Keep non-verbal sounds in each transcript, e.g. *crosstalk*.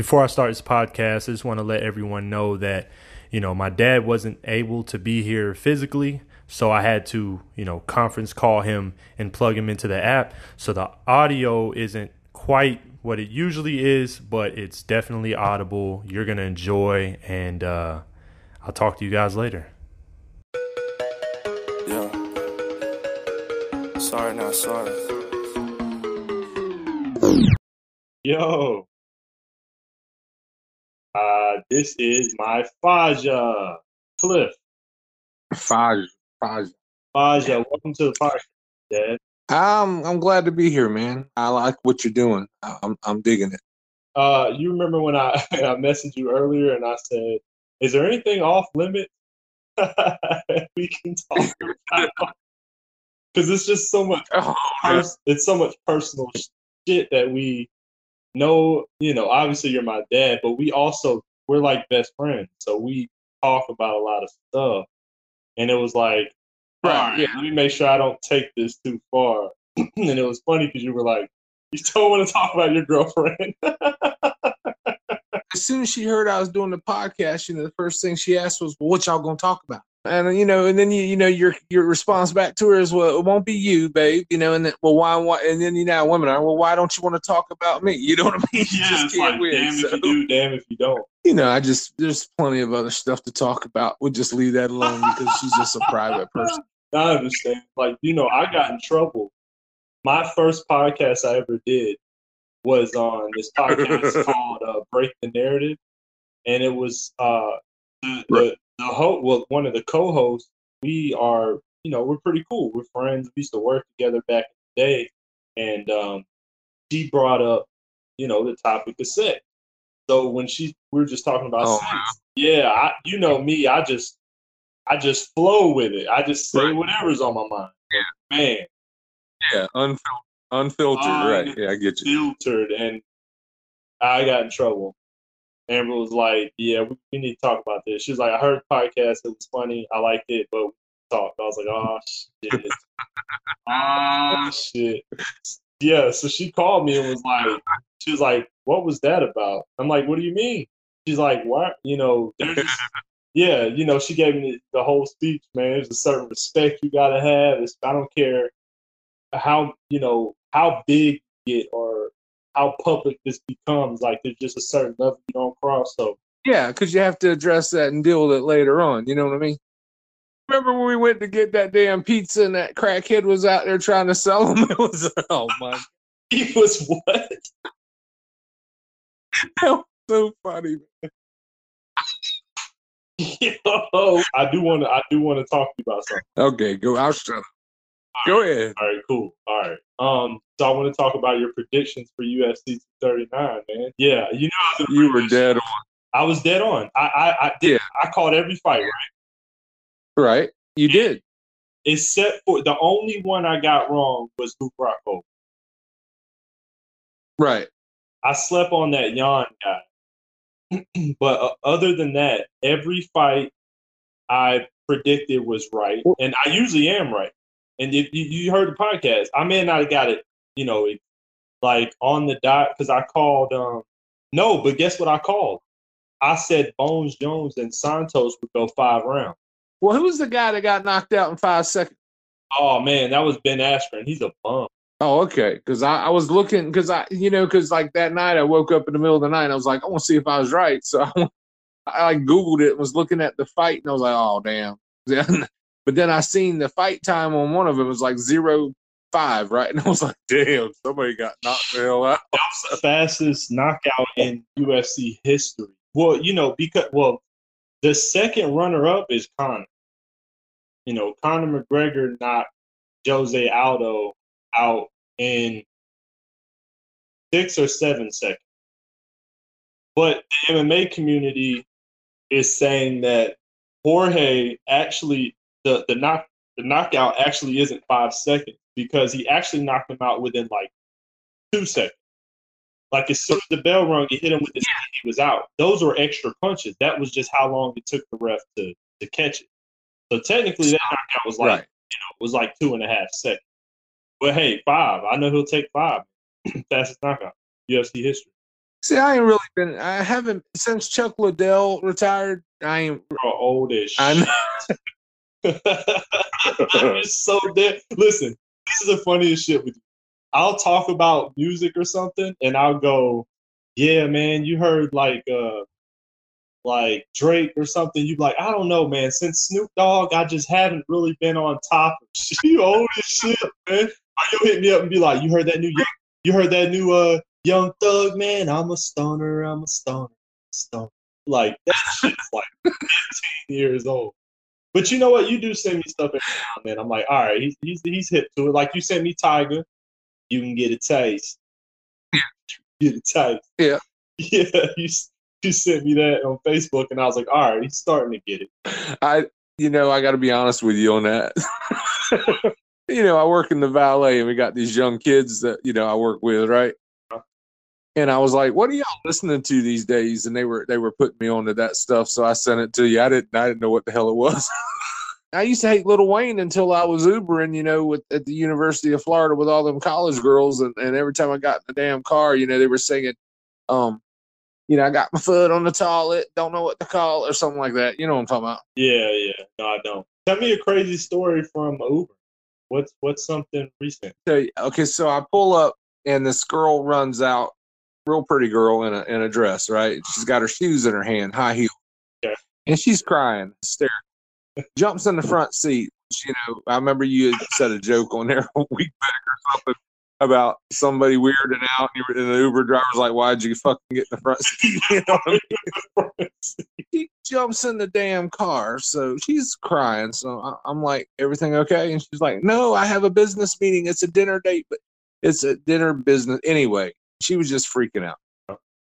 Before I start this podcast, I just want to let everyone know that, you know, my dad wasn't able to be here physically. So I had to, you know, conference call him and plug him into the app. So the audio isn't quite what it usually is, but it's definitely audible. You're going to enjoy, and uh, I'll talk to you guys later. Yeah. Sorry, not sorry. Yo. Uh, this is my Faja, Cliff. Faja, Faja. Faja, welcome to the podcast, Dad. I'm I'm glad to be here, man. I like what you're doing. I'm I'm digging it. Uh, you remember when I *laughs* I messaged you earlier and I said, "Is there anything off limit *laughs* we can talk about?" Because *laughs* it's just so much. Oh, Pers- it's so much personal shit that we know. You know, obviously you're my dad, but we also we're like best friends, so we talk about a lot of stuff. And it was like, Right, yeah. let me make sure I don't take this too far. *clears throat* and it was funny because you were like, you still want to talk about your girlfriend. *laughs* as soon as she heard I was doing the podcast, you know, the first thing she asked was, well, "What y'all gonna talk about?" And you know, and then you you know your your response back to her is, "Well, it won't be you, babe." You know, and then well, why why? And then you know, women are, well, why don't you want to talk about me? You know what I mean? *laughs* You just can't win. damn So, if you do, damn if you don't. you know, I just there's plenty of other stuff to talk about. We'll just leave that alone because she's just a private *laughs* person. I understand. Like, you know, I got in trouble. My first podcast I ever did was on this *laughs* podcast called uh, Break the Narrative. And it was uh, the, the, the well, one of the co hosts, we are, you know, we're pretty cool. We're friends. We used to work together back in the day. And um, she brought up, you know, the topic of sex. So when she, we were just talking about Oh, sex. wow. Yeah, I, you know me, I just, I just flow with it. I just say Right. whatever's on my mind. Yeah. Man, Yeah, unfil- unfiltered. right. Yeah, I get you. filtered, and I got in trouble. Amber was like, "Yeah, we, we need to talk about this." She was like, "I heard the podcast. It was funny. I liked it, but we talked." I was like, "Oh shit! *laughs* Ah. oh shit!" Yeah. So she called me and was like, "She was like, what was that about?" I'm like, "What do you mean?" She's like, "What? You know, there's just." *laughs* Yeah, you know, she gave me the whole speech, man. There's a certain respect you gotta have. It's, I don't care how you know how big you get or how public this becomes. Like there's just a certain level you don't cross. So Yeah, because you have to address that and deal with it later on. You know what I mean? Remember when we went to get that damn pizza and that crackhead was out there trying to sell them? *laughs* It was oh my, *laughs* he was what? *laughs* that was so funny. Yo, I do want to. I do want to talk to you about something. Okay, go. I'll shut up. Go ahead. All right, cool. All right. Um, so I want to talk about your predictions for UFC 239, man. Yeah, you know, You were dead shit. I was dead on. I, I, I did. Yeah. I called every fight, right? right? You did. Except for the only one I got wrong was Luke Rockhold. Right. I slept on that Jan guy. *clears throat* but uh, other than that, every fight I predicted was right, and I usually am right. And if you, you heard the podcast, I may not have got it, you know, like on the dot because I called. um No, but guess what I called? I said Bones Jones and Santos would go five rounds. Well, who's the guy that got knocked out in five seconds? Oh man, that was Ben Askren. He's a bum. Oh, okay. Because I, I was looking because I, you know, because like that night I woke up in the middle of the night. And I was like, I want to see if I was right. So *laughs* I, I Googled it and was looking at the fight, and I was like, oh damn. *laughs* but then I seen the fight time on one of them was like zero five, right? *laughs* And I was like, damn, somebody got knocked the hell out. That was the fastest knockout in UFC history. Well, you know, because well, the second runner up is Conor. You know, Conor McGregor knocked Jose Aldo out in six or seven seconds. But the MMA community is saying that Jorge actually the the knock the knockout actually isn't five seconds because he actually knocked him out within like two seconds. Like as soon as the bell rung, he hit him with his hand, he was out. Those were extra punches. That was just how long it took the ref to to catch it. So technically, that knockout was like Right. You know was like two and a half seconds. But hey, five. I know he'll take five. *clears throat* Fastest knockout UFC history. See, I ain't really been. I haven't since Chuck Liddell retired. I ain't. Bro, old as I shit. know. *laughs* *laughs* I'm just so dead. Listen, this is the funniest shit with you. I'll talk about music or something, and I'll go, "Yeah, man, you heard like uh, like Drake or something." You be like, "I don't know, man. Since Snoop Dogg, I just haven't really been on top of. *laughs* You old as shit, man." You'll hit me up and be like, "You heard that new? You heard that new uh Young Thug, man? I'm a stoner. I'm a stoner. Stoner." Like that *laughs* shit's like 15 years old. But you know what? You do send me stuff every now and then. I'm like, all right, he's he's he's hip to it. Like you sent me Tyga, you can get a taste. Get a taste. Yeah. *laughs* Yeah. You you sent me that on Facebook, and I was like, all right, he's starting to get it. I, you know, I got to be honest with you on that. *laughs* you know, I work in the valet, and we got these young kids that you know I work with, right? And I was like, "What are y'all listening to these days?" And they were they were putting me onto that stuff, so I sent it to you. I didn't I didn't know what the hell it was. *laughs* I used to hate Lil Wayne until I was Ubering, you know, with at the University of Florida with all them college girls, and, and every time I got in the damn car, you know, they were singing, um, you know, I got my foot on the toilet, don't know what to call or something like that. You know what I'm talking about? Yeah, yeah. No, I don't. Tell me a crazy story from Uber. What's what's something recent? tell okay, so I pull up and this girl runs out, real pretty girl in a in a dress, right? She's got her shoes in her hand, high heel, Okay. and she's crying, hysterical. Jumps in the front seat. You know, I remember you had said a joke on there *laughs* a week back or something about somebody weirding out, and, you were, and the Uber driver's like, "Why'd you fucking get in the front *laughs* seat?" *laughs* You know what I mean? she jumps in the damn car. So she's crying. So I'm like, everything okay? And she's like, no, I have a business meeting. It's a dinner date, but it's a dinner business. Anyway, she was just freaking out.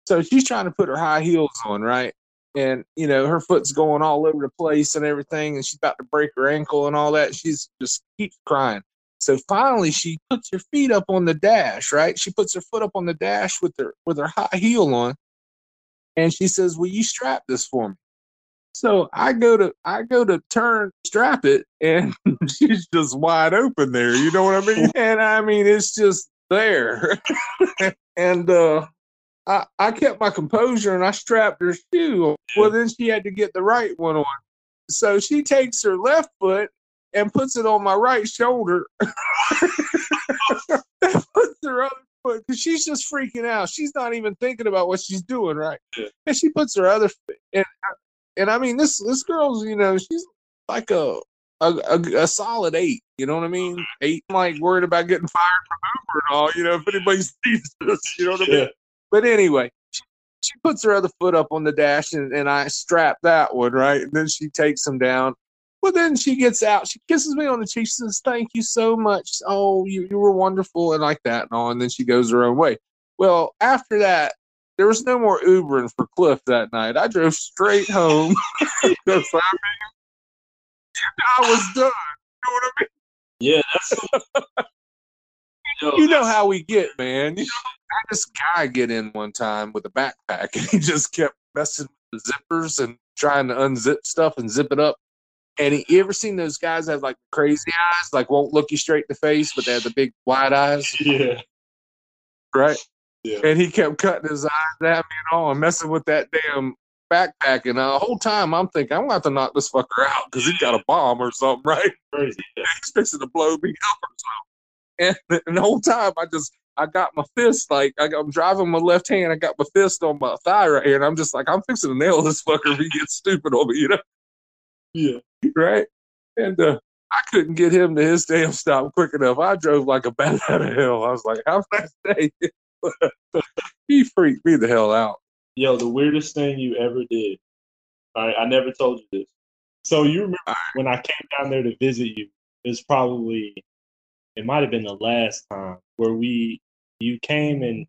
So she's trying to put her high heels on, right? And, you know, her foot's going all over the place and everything. And she's about to break her ankle and all that. She's just keeps crying. So finally, she puts her feet up on the dash, right? She puts her foot up on the dash with her with her high heel on, and she says, "Will you strap this for me?" So I go to I go to turn strap it, and *laughs* she's just wide open there. You know what I mean? *laughs* And I mean it's just there. *laughs* and uh, I I kept my composure and I strapped her shoe. Well, then she had to get the right one on. So she takes her left foot and puts it on my right shoulder. *laughs* puts her other foot because she's just freaking out. She's not even thinking about what she's doing, right? Yeah. And she puts her other foot and and I mean this this girl's you know she's like a a, a, a solid eight. You know what I mean? Eight. I'm like worried about getting fired from Uber and all. You know if anybody *laughs* sees this, you know what I mean? But anyway, she, she puts her other foot up on the dash and, and I strap that one, right? And then she takes him down. Well, then she gets out. She kisses me on the cheek. She says, Thank you so much. Oh, you, you were wonderful and like that and all. And then she goes her own way. Well, after that, there was no more Ubering for Cliff that night. I drove straight home. *laughs* I was done. You know what I mean? Yeah. Yo, *laughs* you know how we get, man. You know, I had this guy get in one time with a backpack, *laughs* and he just kept messing with the zippers and trying to unzip stuff and zip it up. And he, you ever seen those guys that have like crazy eyes, like won't look you straight in the face, but they have the big wide eyes, *laughs* Yeah, right? yeah. And he kept cutting his eyes at me and all, and messing with that damn backpack. And uh, the whole time I'm thinking, I'm gonna have to knock this fucker out because he got a bomb or something, *laughs* right? Crazy. He's fixing to blow me up or something. And, *laughs* and the whole time I just I got my fist like I, I'm driving my left hand, I got my fist on my thigh right here, and I'm just like I'm fixing to nail this *laughs* fucker if he gets stupid on me, you know, Yeah. right? And uh, I couldn't get him to his damn stop quick enough. I drove like a bat out of hell. I was like, how fast day? he freaked me the hell out. Yo, the weirdest thing you ever did. All right, I never told you this. So you remember when I came down there to visit you? It was probably, it might have been the last time where we, you came and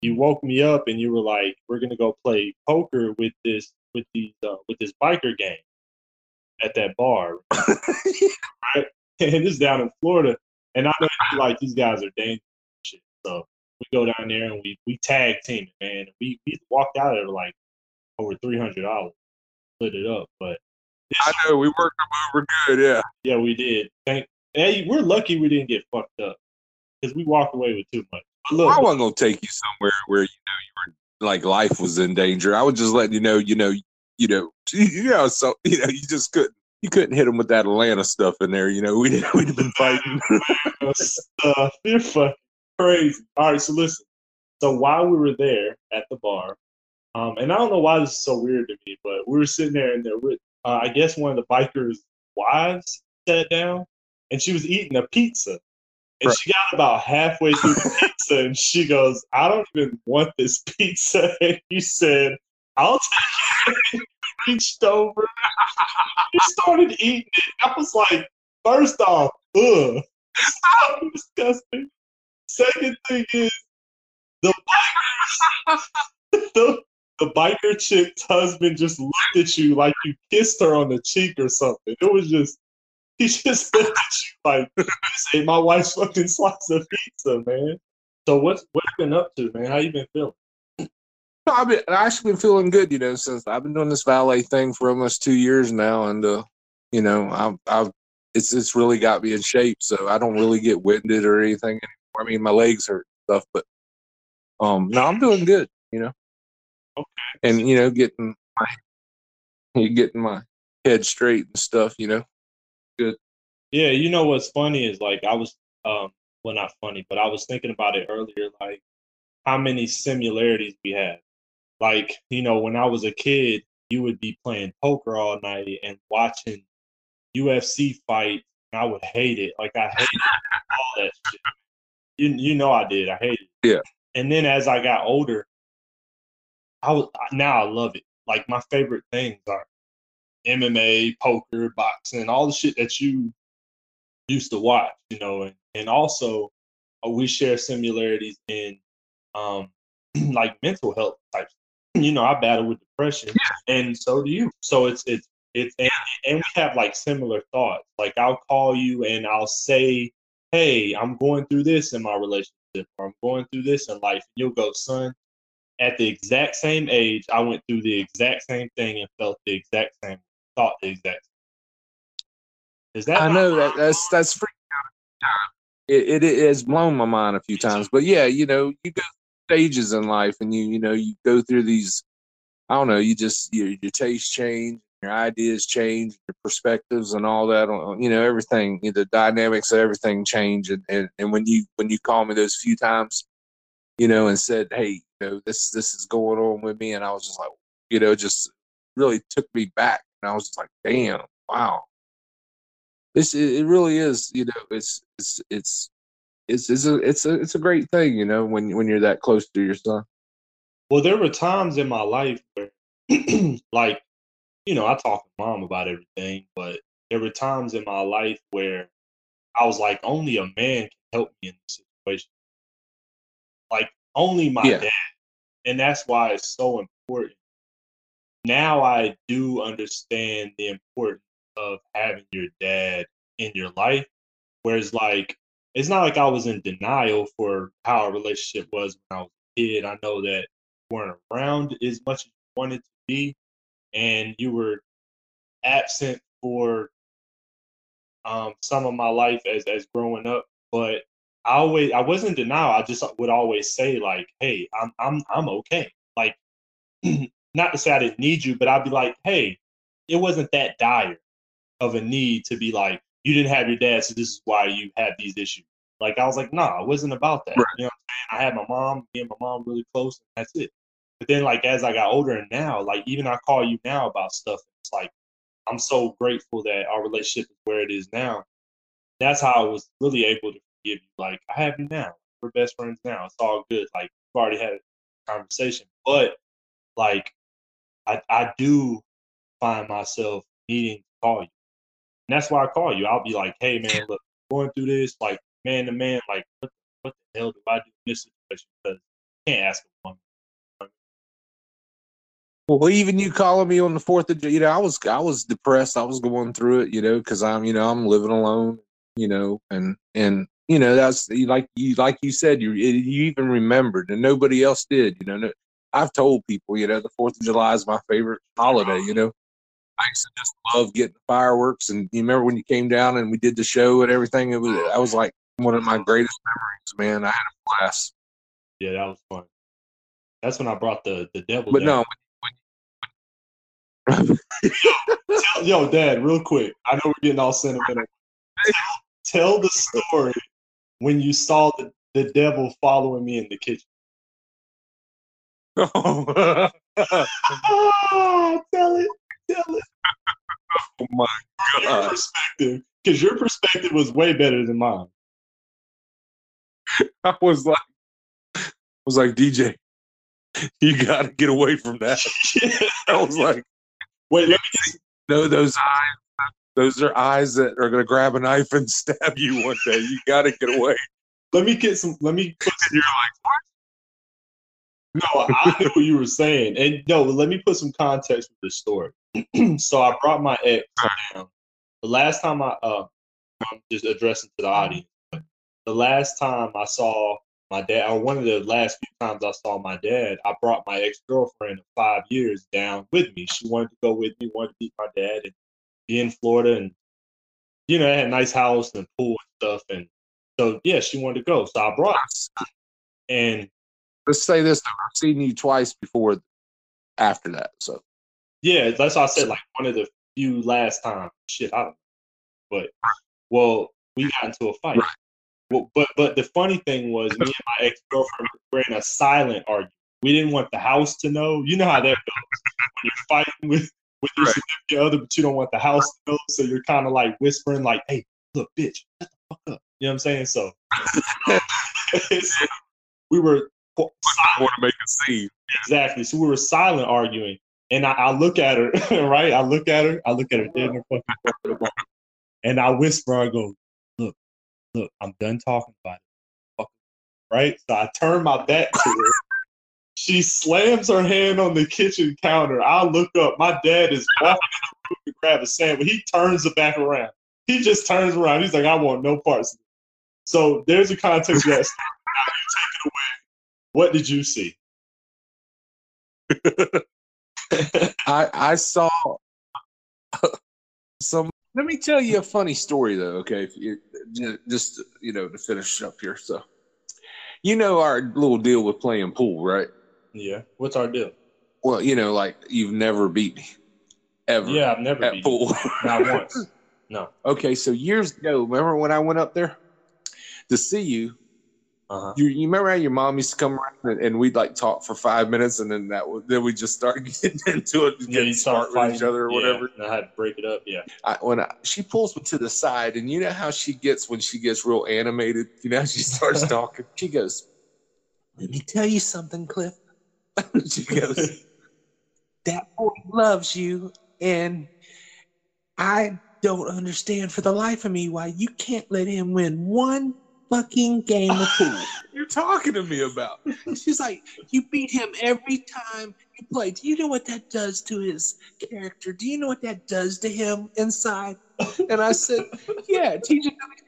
you woke me up and you were like, "We're gonna go play poker with this, with these, uh, with this biker gang at that bar." *laughs* right? *laughs* And this is down in Florida, and I know you're like these guys are dangerous. Shit. So we go down there and we we tag team it, man. We we walked out of there like over three hundred dollars, split it up. But I know we worked them over good, yeah. yeah, we did. Thank. Hey, we're lucky we didn't get fucked up because we walked away with too much. Look, I wasn't gonna take you somewhere where you know you were like life was in danger. I was just letting you know, you know, you know, *laughs* you know, so you know, you just couldn't you couldn't hit him with that Atlanta stuff in there. You know, *laughs* we'd we'd have been fighting. stuff. You're fucking crazy. All right, so listen. So while we were there at the bar, um, and I don't know why this is so weird to me, but we were sitting there, and there, were- uh, I guess one of the bikers' wives sat down, and she was eating a pizza. And Right. she got about halfway through the *laughs* pizza, and she goes, "I don't even want this pizza." *laughs* And he said, "I'll take it." *laughs* He reached over, he started eating it. I was like, first off, ugh, so disgusting. Second thing is, the *laughs* the, the biker chick's husband just looked at you like you kissed her on the cheek or something. It was just, he just *laughs* looked at you like, ain't my wife's fucking slice of pizza, man. So what's what you been up to, man? How you been feeling? I've been, I've actually been feeling good, you know, since I've been doing this valet thing for almost two years now, and uh, you know, I've, I've it's it's really got me in shape, so I don't really get winded or anything. I mean, my legs hurt and stuff, but um, no, I'm doing good, you know. Okay. And you know, getting my *laughs* getting my head straight and stuff, you know. Good. Yeah, you know what's funny is like I was um well not funny, but I was thinking about it earlier, like how many similarities we have. Like, you know, when I was a kid, you would be playing poker all night and watching UFC fights, I would hate it. Like I hate all that shit. You you know I did. I hated it. Yeah. And then as I got older, I was now I love it. Like my favorite things are MMA, poker, boxing, all the shit that you used to watch, you know, and, and also uh, we share similarities in um *clears throat* like mental health types. *clears throat* You know, I battle with depression and so do you. So it's it's it's and, and we have like similar thoughts. Like I'll call you and I'll say, Hey, I'm going through this in my relationship or I'm going through this in life. And You'll go, son, at the exact same age, I went through the exact same thing and felt the exact same, thought the exact same. Is that I know that that's that's freaking out. It, it it has blown my mind a few times, but yeah, you know, you go through stages in life, and you you know you go through these. I don't know. You just your your tastes change, your ideas change, your perspectives, and all that. You know, everything. The dynamics of everything change, and, and and when you when you call me those few times, you know, and said, "Hey, you know, this this is going on with me," and I was just like, you know, just really took me back, and I was just like, "Damn, wow." This it, really is, you know, it's it's it's it's it's a it's a it's a great thing, you know, when when you're that close to your son. Well, there were times in my life where, *clears throat* like, you know, I talk to mom about everything, but there were times in my life where I was like, only a man can help me in this situation. Like, only my Yeah. dad. And that's why it's so important. Now I do understand the importance of having your dad in your life. Whereas, like, it's not like I was in denial for how our relationship was when I was a kid. I know that you weren't around as much as you wanted to be, and you were absent for um, some of my life as as growing up. But I always I wasn't denial. I just would always say like, "Hey, I'm I'm I'm okay." Like, *clears throat* not to say I didn't need you, but I'd be like, "Hey, it wasn't that dire of a need to be like, you didn't have your dad, so this is why you had these issues." Like I was like, "Nah, it wasn't about that." Right. You know what I'm saying? I had my mom, me and my mom really close, and that's it. Then, like as I got older and now, like even I call you now about stuff. It's like I'm so grateful that our relationship is where it is now. That's how I was really able to forgive you. Like I have you now. We're best friends now. It's all good. Like we've already had a conversation. But like I I do find myself needing to call you. And that's why I call you. I'll be like, hey man, look, going through this, like man to man, like what the, what the hell do I do in this situation? Because I can't ask a woman. Well, even you calling me on the fourth of, you know, I was I was depressed. I was going through it, you know, because I'm, you know, I'm living alone, you know, and and you know that's like you like you said, you you even remembered, and nobody else did, you know. No, I've told people, you know, the Fourth of July is my favorite holiday, you know. I used to just love getting fireworks, and you remember when you came down and we did the show and everything. It was I was like one of my greatest memories, man. I had a blast. Yeah, that was fun. That's when I brought the the devil. But down. no, Yo, Dad, real quick. I know we're getting all sentimental. Tell, tell the story when you saw the, the devil following me in the kitchen. oh Ah, *laughs* tell it, tell it. Oh my god! Your perspective, because your perspective was way better than mine. *laughs* I was like, I was like DJ, you got to get away from that. *laughs* I was like, Wait, let me get no, those eyes, those are eyes that are gonna grab a knife and *laughs* stab you one day. You got to get away. let me get some. Let me put And you're like, No, I knew what you were saying. And no, let me put some context with this story. *clears throat* so I brought my ex down. The last time I uh I'm just addressing to the audience. but The last time I saw my dad, or one of the last few times I saw my dad, I brought my ex girlfriend of five years down with me. She wanted to go with me, wanted to meet my dad and be in Florida and you know, I had a nice house and pool and stuff and so yeah, she wanted to go. So I brought her. and let's say this: though, I've seen you twice before. After that, so Yeah, that's why I said like one of the few last times. Shit, I don't know. But well, we got into a fight. Right. Well, but but the funny thing was me and my ex girlfriend were in a silent argument. We didn't want the house to know. You know how that goes. When you're fighting with with your Right. significant other, but you don't want the house to know, so you're kind of like whispering, like, "Hey, look, bitch, shut the fuck up." You know what I'm saying? So, so *laughs* *laughs* we were qu- I want to make a scene. Exactly. So we were silent arguing, and I, I look at her, *laughs* right? I look at her, I look at her dead in her fucking front of the bar, and I whisper, I go, "Look, look, I'm done talking about it." Right? So I turn my back to her. *laughs* She slams her hand on the kitchen counter. I look up. My dad is walking in the room to grab a sandwich. He turns it back around. He just turns around. He's like, "I want no parts." So there's a context that you take it away. What did you see? *laughs* I I saw *laughs* some. Let me tell you a funny story though. Okay, if you just you know to finish up here. So, you know our little deal with playing pool, right? Yeah. What's our deal? Well, you know, like you've never beat me ever Yeah, I've never at beat you. pool. Not once. *laughs* No. okay, so years ago, remember when I went up there to see you? Uh-huh. You, you remember how your mom used to come around and, and we'd like talk for five minutes and then that then we just start *laughs* getting into it, Yeah, getting you smart start with each other or Yeah, whatever. and I had to break it up. Yeah. I, when I, she pulls me to the side, and you know how she gets when she gets real animated. You know, she starts *laughs* talking. She goes, "Let me tell you something, Cliff." *laughs* she goes, "That boy loves you, and I don't understand for the life of me why you can't let him win one fucking game of pool." *laughs* You're talking to me about. She's like, "You beat him every time you play. Do you know what that does to his character? Do you know what that does to him inside?" And I said, "Yeah, TJ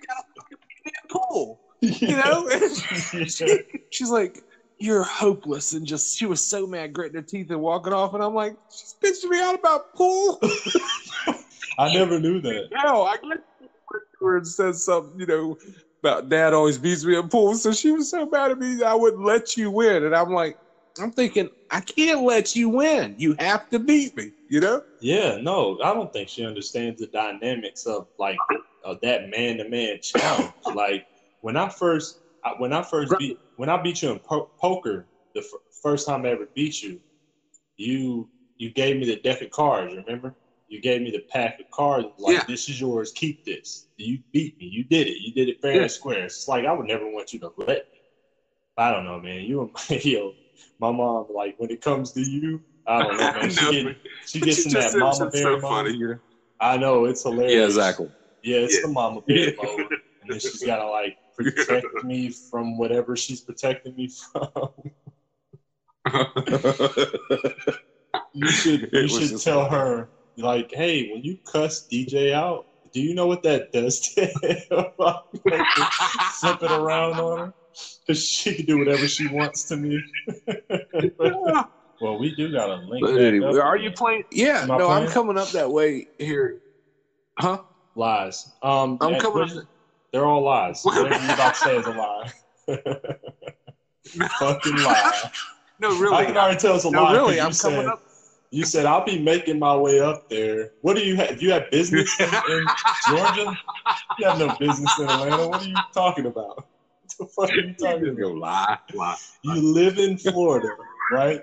got a fucking beat me at pool." You know? *laughs* She- she's like, "You're hopeless," and just she was so mad, gritting her teeth and walking off. And I'm like, "She's bitching me out about pool." *laughs* I never knew that. Hell, I guess she went to her and said something, you know, about dad always beats me at pool. So she was so mad at me, I wouldn't let you win. And I'm like, I'm thinking, I can't let you win. You have to beat me, you know? Yeah, no, I don't think she understands the dynamics of like of that man to man challenge. like when I first when I first beat when I beat you in po- poker the f- first time I ever beat you, you you gave me the deck of cards. Remember? You gave me the pack of cards. Like Yeah. this is yours. Keep this. You beat me. You did it. You did it fair Yeah. and square. It's like I would never want you to let me. I don't know, man. You yo, *laughs* my mom like when it comes to you. I don't know, *laughs* man. She, No, get, *laughs* she gets in that mama bear so mode. funny. I know it's hilarious. Yeah, exactly. Yeah, it's Yeah. the mama bear mode, and then she's gotta like protect me from whatever she's protecting me from. You should you should tell funny. her like, hey, when you cuss DJ out, do you know what that does to him? *laughs* Like, Flip it around on her because she can do whatever she wants to me. *laughs* well, we do got a link. Anyway, are you playing? Yeah, no, I'm coming up that way here. Huh? lies? Um, I'm coming they're- up. They're all lies. *laughs* Whatever you about to say is a lie. Fucking lie. no, really. I can already tell it's a no, lie. really. I'm said, coming up. You said I'll be making my way up there. What do you have? You have business *laughs* in, Georgia? You have no business in Atlanta. What are you talking about? What the fuck are you talking Just go about? lie, lie. You live in Florida, right?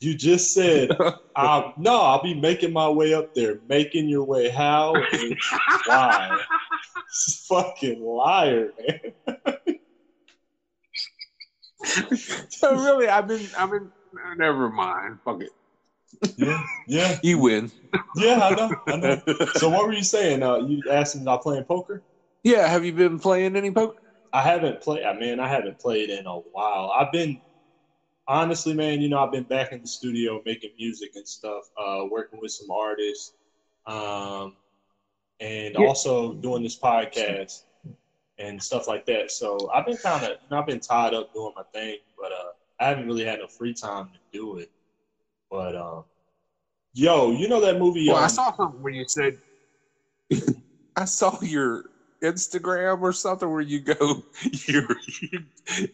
You just said, *laughs* I'll, "No, I'll be making my way up there." Making your way how and why? Fucking liar, man. *laughs* so really, I've been, I've been. Never mind. Fuck it. Yeah, yeah, *laughs* You win. yeah. I know, I know. So what were you saying? Uh, you asked me about playing poker. yeah. Have you been playing any poker? I haven't played. I mean, I haven't played in a while. I've been honestly, man. You know, I've been back in the studio making music and stuff, uh, working with some artists, um, and Yeah. also doing this podcast and stuff like that. So I've been kind of, you know, I've been tied up doing my thing, but uh, I haven't really had no free time to do it. But um, yo, you know that movie? Well, I um, saw something when you said. *laughs* I saw your Instagram or something where you go, *laughs* you, you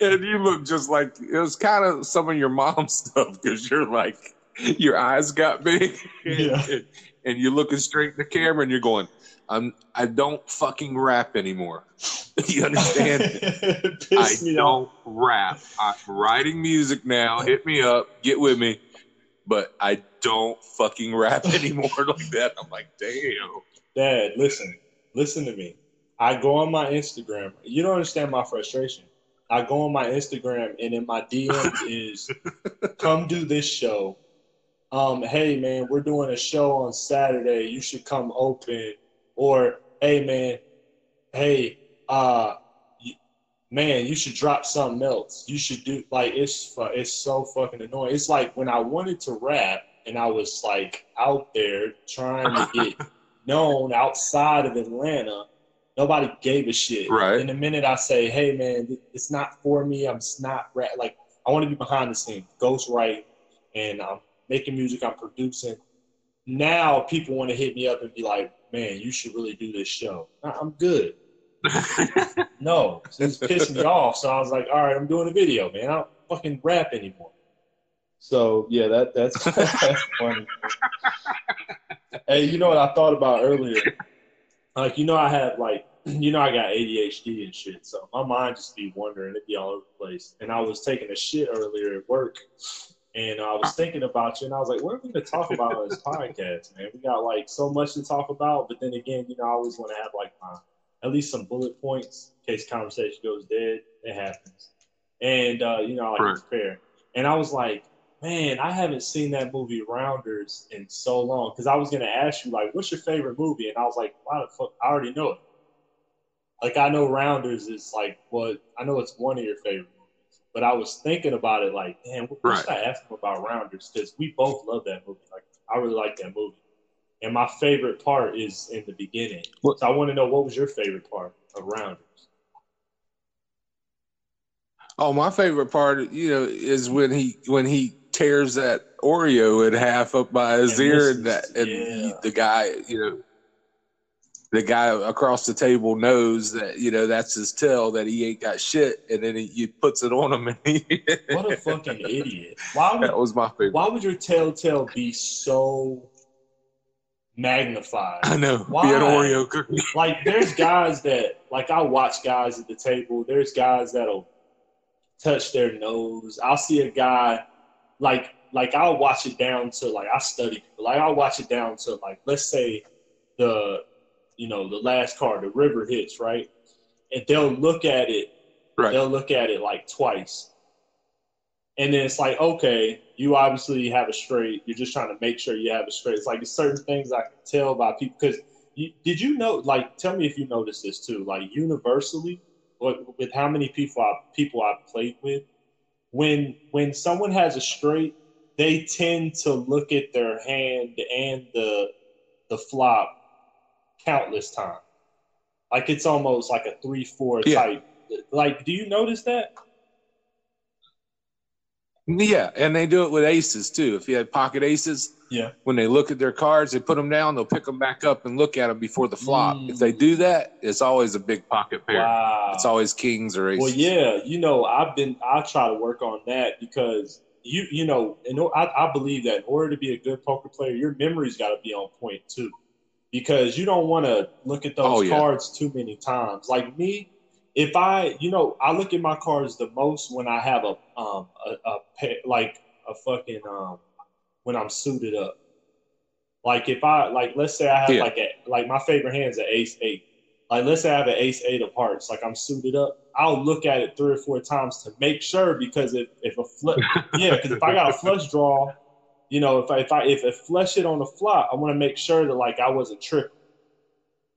and you look just like it was kind of some of your mom *laughs* stuff because you're like your eyes got big, Yeah. and, and you're looking straight in the camera and you're going, "I'm I don't fucking rap anymore." you understand? I pissed me off. don't rap. I'm writing music now. Hit me up. Get with me. But I don't fucking rap *laughs* anymore like that. I'm like, damn. Dad, listen, listen to me. I go on my Instagram. You don't understand my frustration. I go on my Instagram and in my DM *laughs* is come do this show. Um, hey man, we're doing a show on Saturday. You should come open. Or hey man, hey, uh man, you should drop something else. You should do like it's it's so fucking annoying. It's like when I wanted to rap and I was like out there trying to get *laughs* known outside of Atlanta, nobody gave a shit. Right. And the minute I say, "Hey, man, it's not for me. I'm not rap. Like I want to be behind the scenes, ghost write, and I'm making music. I'm producing." Now people want to hit me up and be like, "Man, you should really do this show." I'm good. No, it's pissed me off. So I was like, "All right, I'm doing a video, man. I don't fucking rap anymore." So yeah, that that's, *laughs* that's funny. hey, you know what I thought about earlier? Like, you know, I have like, *clears throat* you know, I got ADHD and shit, so my mind just be wandering, it be all over the place. And I was taking a shit earlier at work, and I was thinking about you, and I was like, what are we gonna talk about on this *laughs* podcast, man? We got like so much to talk about, but then again, you know, I always want to have like my at least some bullet points in case conversation goes dead. It happens, and uh, you know, I like Right. prepare. And I was like, man, I haven't seen that movie Rounders in so long because I was gonna ask you like, what's your favorite movie? And I was like, why the fuck? I already know it. Like I know Rounders is like what I know it's one of your favorite movies, but I was thinking about it like, damn, what, what should I ask him about Rounders? Because we both love that movie. Like I really like that movie, and my favorite part is in the beginning. What- So I want to know what was your favorite part of Rounders? Oh, my favorite part, you know, is when he when he tears that Oreo in half up by his And ear, and that and yeah. the guy, you know, the guy across the table knows that you know that's his tell that he ain't got shit, and then he, he puts it on him, and he, What a fucking idiot! Why *laughs* would that was my favorite. why would your telltale be so magnified? I know. Why? Be an Oreo cookie. *laughs* like there's guys that like I watch guys at the table. There's guys that'll touch their nose. I'll see a guy like like I'll watch it down to like I study. Like I'll watch it down to like let's say the you know the last card the river hits right, and they'll look at it. Right. They'll look at it like twice. And then it's like, okay, you obviously have a straight. You're just trying to make sure you have a straight. It's like certain things I can tell by people because did you know? Like, tell me if you noticed this too. Like, universally, with, with how many people I people I've played with, when when someone has a straight, they tend to look at their hand and the the flop countless times. Like it's almost like a three four Yeah. type. Like, do you notice that? Yeah, and they do it with aces too. If you had pocket aces, Yeah. when they look at their cards, they put them down, they'll pick them back up and look at them before the flop. Mm. If they do that, it's always a big pocket pair. Wow. It's always kings or aces. Well, yeah, you know, I've been I try to work on that because you you know, and I, I believe that in order to be a good poker player, your memory's got to be on point too, because you don't want to look at those Oh, yeah. cards too many times. Like me, if I, you know, I look at my cards the most when I have a um a, a like a fucking um when I'm suited up. Like if I like, let's say I have Yeah. like a like my favorite hand's an ace eight. Like let's say I have an ace eight of hearts, like I'm suited up. I'll look at it three or four times to make sure because if if a flip, *laughs* yeah, because if I got a flush draw, you know, if I if I if it flush it on the flop, I want to make sure that like I wasn't tripping.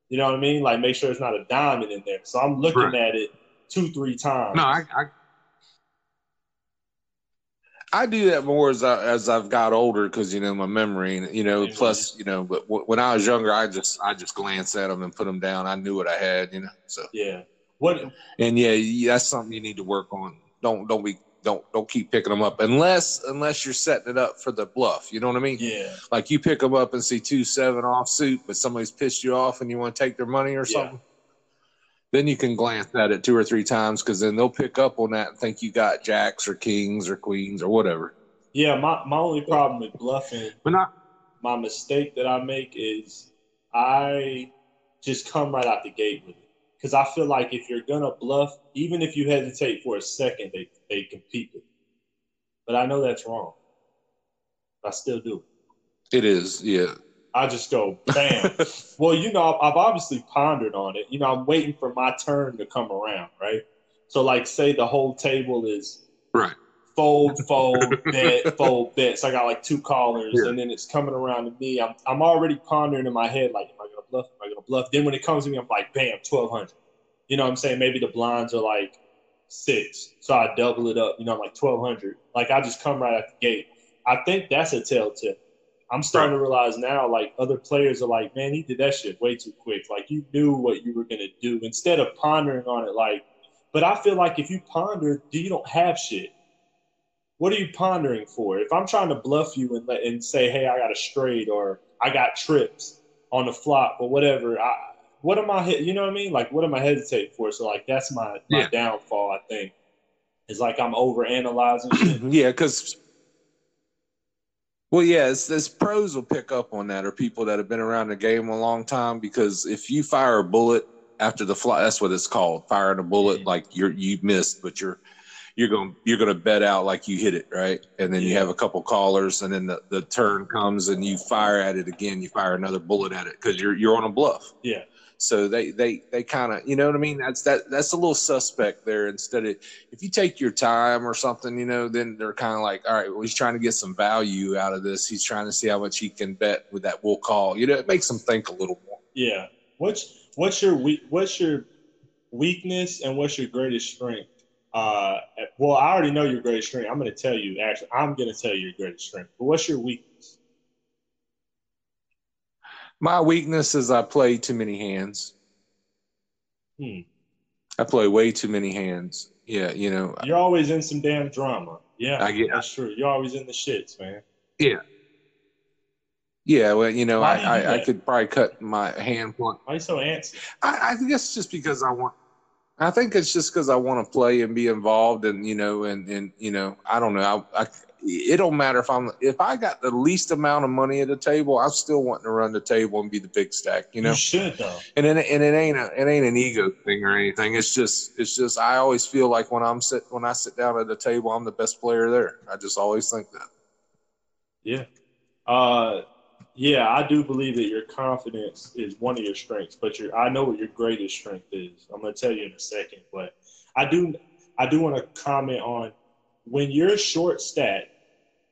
You know what I mean? Like make sure it's not a diamond in there. So I'm looking Right. at it two three times. No, I, I I do that more as I, as I've got older because you know my memory, and you know, Same plus you know, but w- when I was younger, I just I just glanced at them and put them down. I knew what I had, you know. So yeah. What and yeah, yeah, that's something you need to work on. Don't don't be don't don't keep picking them up unless unless you're setting it up for the bluff. You know what I mean? yeah. Like you pick them up and see two seven offsuit, but somebody's pissed you off and you want to take their money or Yeah. something. Then you can glance at it two or three times because then they'll pick up on that and think you got jacks or kings or queens or whatever. Yeah, my, my only problem with bluffing, But not my mistake that I make is I just come right out the gate with it. Because I feel like if you're gonna bluff, even if you hesitate for a second, they they compete with it. But I know that's wrong. I still do. it is, yeah. I just go bam. *laughs* well, you know, I've, obviously pondered on it. You know, I'm waiting for my turn to come around, right? So, like, say the whole table is Right. fold, *laughs* fold, bet, fold, bet. So I got like two callers, Yeah. and then it's coming around to me. I'm I'm already pondering in my head, like, am I gonna bluff? Am I gonna bluff? Then when it comes to me, I'm like, bam, twelve hundred. You know what I'm saying? Maybe the blinds are like six, so I double it up. You know, I'm like twelve hundred. Like I just come right at the gate. I think that's a telltale. I'm starting to realize now, like other players are like, man, he did that shit way too quick. Like you knew what you were gonna do instead of pondering on it. Like, but I feel like if you ponder, you don't have shit. What are you pondering for? If I'm trying to bluff you and and say, hey, I got a straight or I got trips on the flop or whatever, I, what am I? You know what I mean? Like, what am I hesitating for? So like, that's my my Yeah. downfall. I think is like I'm over analyzing *clears throat* yeah, because well, yeah, it's, it's pros will pick up on that, or people that have been around the game a long time. Because if you fire a bullet after the flop, that's what it's called, firing a bullet. Mhm. Like you're you missed, but you're you're going you're going to bet out like you hit it right, and then you have a couple callers, and then the, the turn comes and you fire at it again. You fire another bullet at it because you're you're on a bluff. Yeah. So they they they kind of you know what I mean. That's that that's a little suspect there. Instead of if you take your time or something, you know, then they're kind of like, all right, well, he's trying to get some value out of this. He's trying to see how much he can bet with that will call. You know, it makes them think a little more. Yeah. What's what's your weak what's your weakness and what's your greatest strength? Uh, well, I already know your greatest strength. I'm going to tell you. Actually, I'm going to tell you your greatest strength. But what's your weakness? My weakness is I play too many hands. Hmm. I play way too many hands. Yeah, you know, You're always in some damn drama. Yeah, I get- that's true. You're always in the shits, man. yeah. Yeah, well, you know, Why I, you I, I could probably cut my hand point. Why you so antsy? I, I guess just because I want. I think it's just because I want to play and be involved, and you know, and and you know, I don't know. I, I it don't matter if I'm if I got the least amount of money at the table, I'm still wanting to run the table and be the big stack, you know. You should though. And it, and it ain't a it ain't an ego thing or anything. It's just it's just I always feel like when I'm sit when I sit down at the table, I'm the best player there. I just always think that. Yeah. Uh, yeah, I do believe that your confidence is one of your strengths, but your I know what your greatest strength is. I'm gonna tell you in a second, but I do I do want to comment on when you're short stat.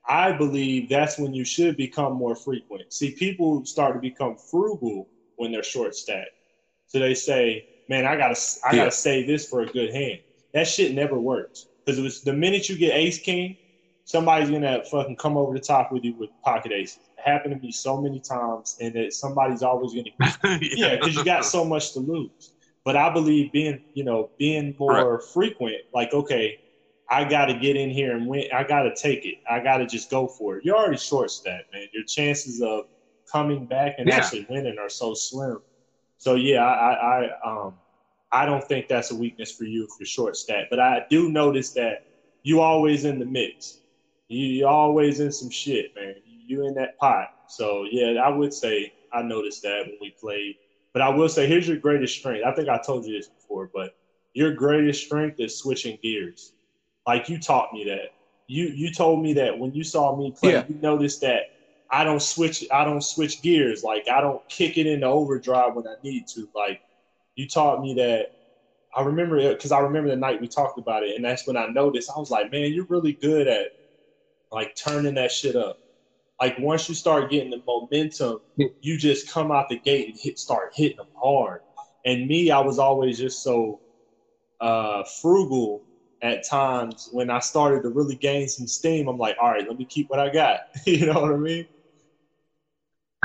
I believe that's when you should become more frequent. See, people start to become frugal when they're short stat, so they say, "Man, I gotta I Yeah. gotta save this for a good hand." That shit never works because it was the minute you get ace king, somebody's gonna fucking come over the top with you with pocket aces. Happened to me so many times, and that somebody's always gonna *laughs* yeah, because you got so much to lose. But I believe being you know being more frequent, like okay, I got to get in here and win. I got to take it. I got to just go for it. You're already short stat, man. Your chances of coming back and Yeah. actually winning are so slim. So yeah, I, I, I um I don't think that's a weakness for you for short stat. But I do notice that you always in the mix. You always in some shit, man. You in that pot. So yeah, I would say I noticed that when we played. But I will say, here's your greatest strength. I think I told you this before, but your greatest strength is switching gears. Like you taught me that. You you told me that when you saw me play, Yeah. you noticed that I don't switch I don't switch gears. Like I don't kick it into overdrive when I need to. Like you taught me that I remember it because I remember the night we talked about it, and that's when I noticed I was like, man, you're really good at like turning that shit up. Like once you start getting the momentum, you just come out the gate and hit start hitting them hard. And me, I was always just so uh, frugal at times when I started to really gain some steam. I'm like, all right, let me keep what I got. *laughs* you know what I mean?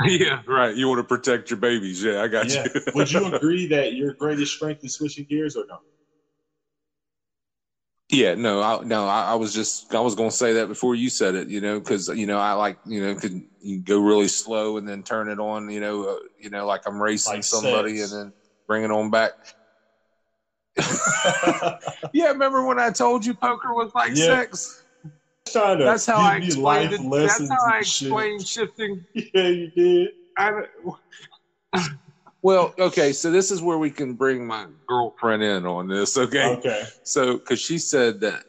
yeah, right. You want to protect your babies. Yeah, I got Yeah. you. *laughs* Would you agree that your greatest strength is switching gears or no? Yeah, no, I, no, I, I was just, I was going to say that before you said it, you know, because you know, I like, you know, could you go really slow and then turn it on, you know, uh, you know, like I'm racing Like somebody sex. and then bring it on back. *laughs* Yeah, remember when I told you poker was like Yeah. sex? That's how I explained it. That's how I and shit. shifting. *laughs* Yeah, you did. I, *laughs* well, okay, so this is where we can bring my girlfriend in on this, okay? Okay. So, because she said that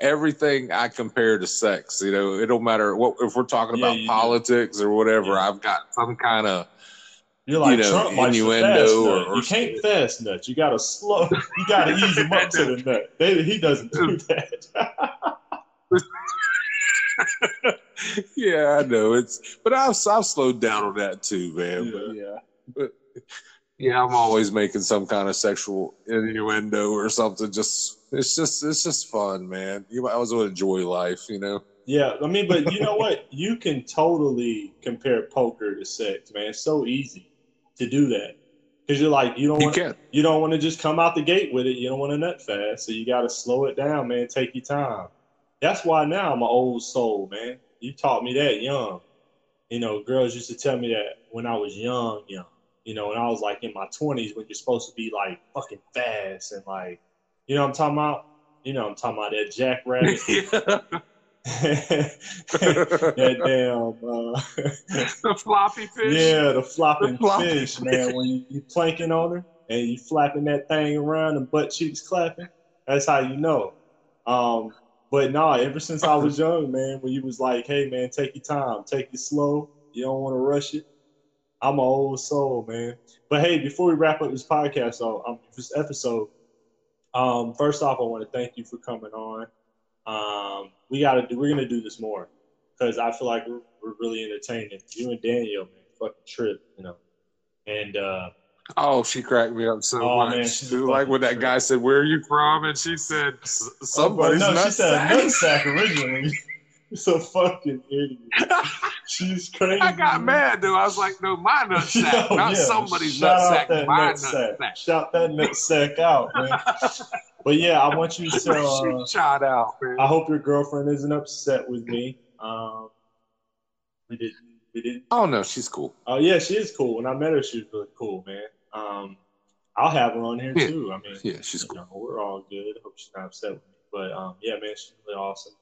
everything I compare to sex, you know, it don't matter what if we're talking Yeah, about politics or whatever. Yeah. I've got some kind of You're like You know, Trump innuendo or- or you can't fast nut. You gotta slow. You gotta ease him up to the nut. They, he doesn't do *laughs* that. *laughs* yeah, I know it's, but I've I've slowed down on that too, man. yeah. But yeah. Yeah, I'm always making some kind of sexual innuendo or something. Just it's just it's just fun, man. You might as well enjoy life, you know. Yeah, I mean, but you know what? You can totally compare poker to sex, man. It's so easy to do that because you're like you don't You want can. you don't want to just come out the gate with it. You don't want to nut fast, so you got to slow it down, man. Take your time. That's why now I'm an old soul, man. You taught me that young. You know, girls used to tell me that when I was young, young. You know, and I was like in my twenties, when you're supposed to be like fucking fast and like, you know, what I'm talking about. You know, what I'm talking about that jackrabbit. *laughs* *laughs* that damn. Uh, *laughs* the floppy fish. yeah, the flopping The flopping fish, man. When you, you planking on her and you flapping that thing around and butt cheeks clapping, that's how you know. Um, but nah, ever since I was young, man, when you was like, hey man, take your time, take it slow. You don't want to rush it. I'm an old soul, man. But hey, before we wrap up this podcast, so um, this episode, um, first off, I want to thank you for coming on. Um, we gotta do. We're gonna do this more because I feel like we're, we're really entertaining. You and Daniel, man, fucking trip, you know. And uh, Oh, she cracked me up so Oh, much. man, Dude, like when that fucking guy said, "Where are you from?" and she said, "S- "Somebody's oh, no, she nutsack." said nutsack originally. *laughs* You're so fucking idiot. *laughs* She's crazy. I got mad though. I was like, "No, my *laughs* nutsack, Yo, not yeah, somebody's shout out nutsack. that My nutsack. nutsack." Shout that nutsack out, man. *laughs* But yeah, I want you to. Uh, shot out, man. I hope your girlfriend isn't upset with me. Um, we didn't. We didn't. oh no, she's cool. Oh yeah, she is cool. When I met her, she was really cool, man. Um, I'll have her on here Yeah. too. I mean, Yeah, she's cool. know, we're all good. Hope she's not upset with me. But um, yeah, man, she's really awesome.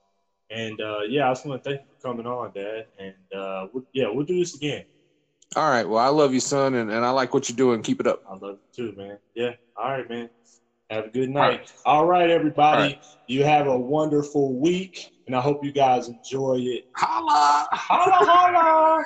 And uh, yeah, I just want to thank you for coming on, Dad. And uh, we'll, yeah, we'll do this again. All right. Well, I love you, son, and, and I like what you're doing. Keep it up. I love you too, man. Yeah. All right, man. Have a good night. All right, everybody. All right. You have a wonderful week, and I hope you guys enjoy it. Holla! Holla, holla.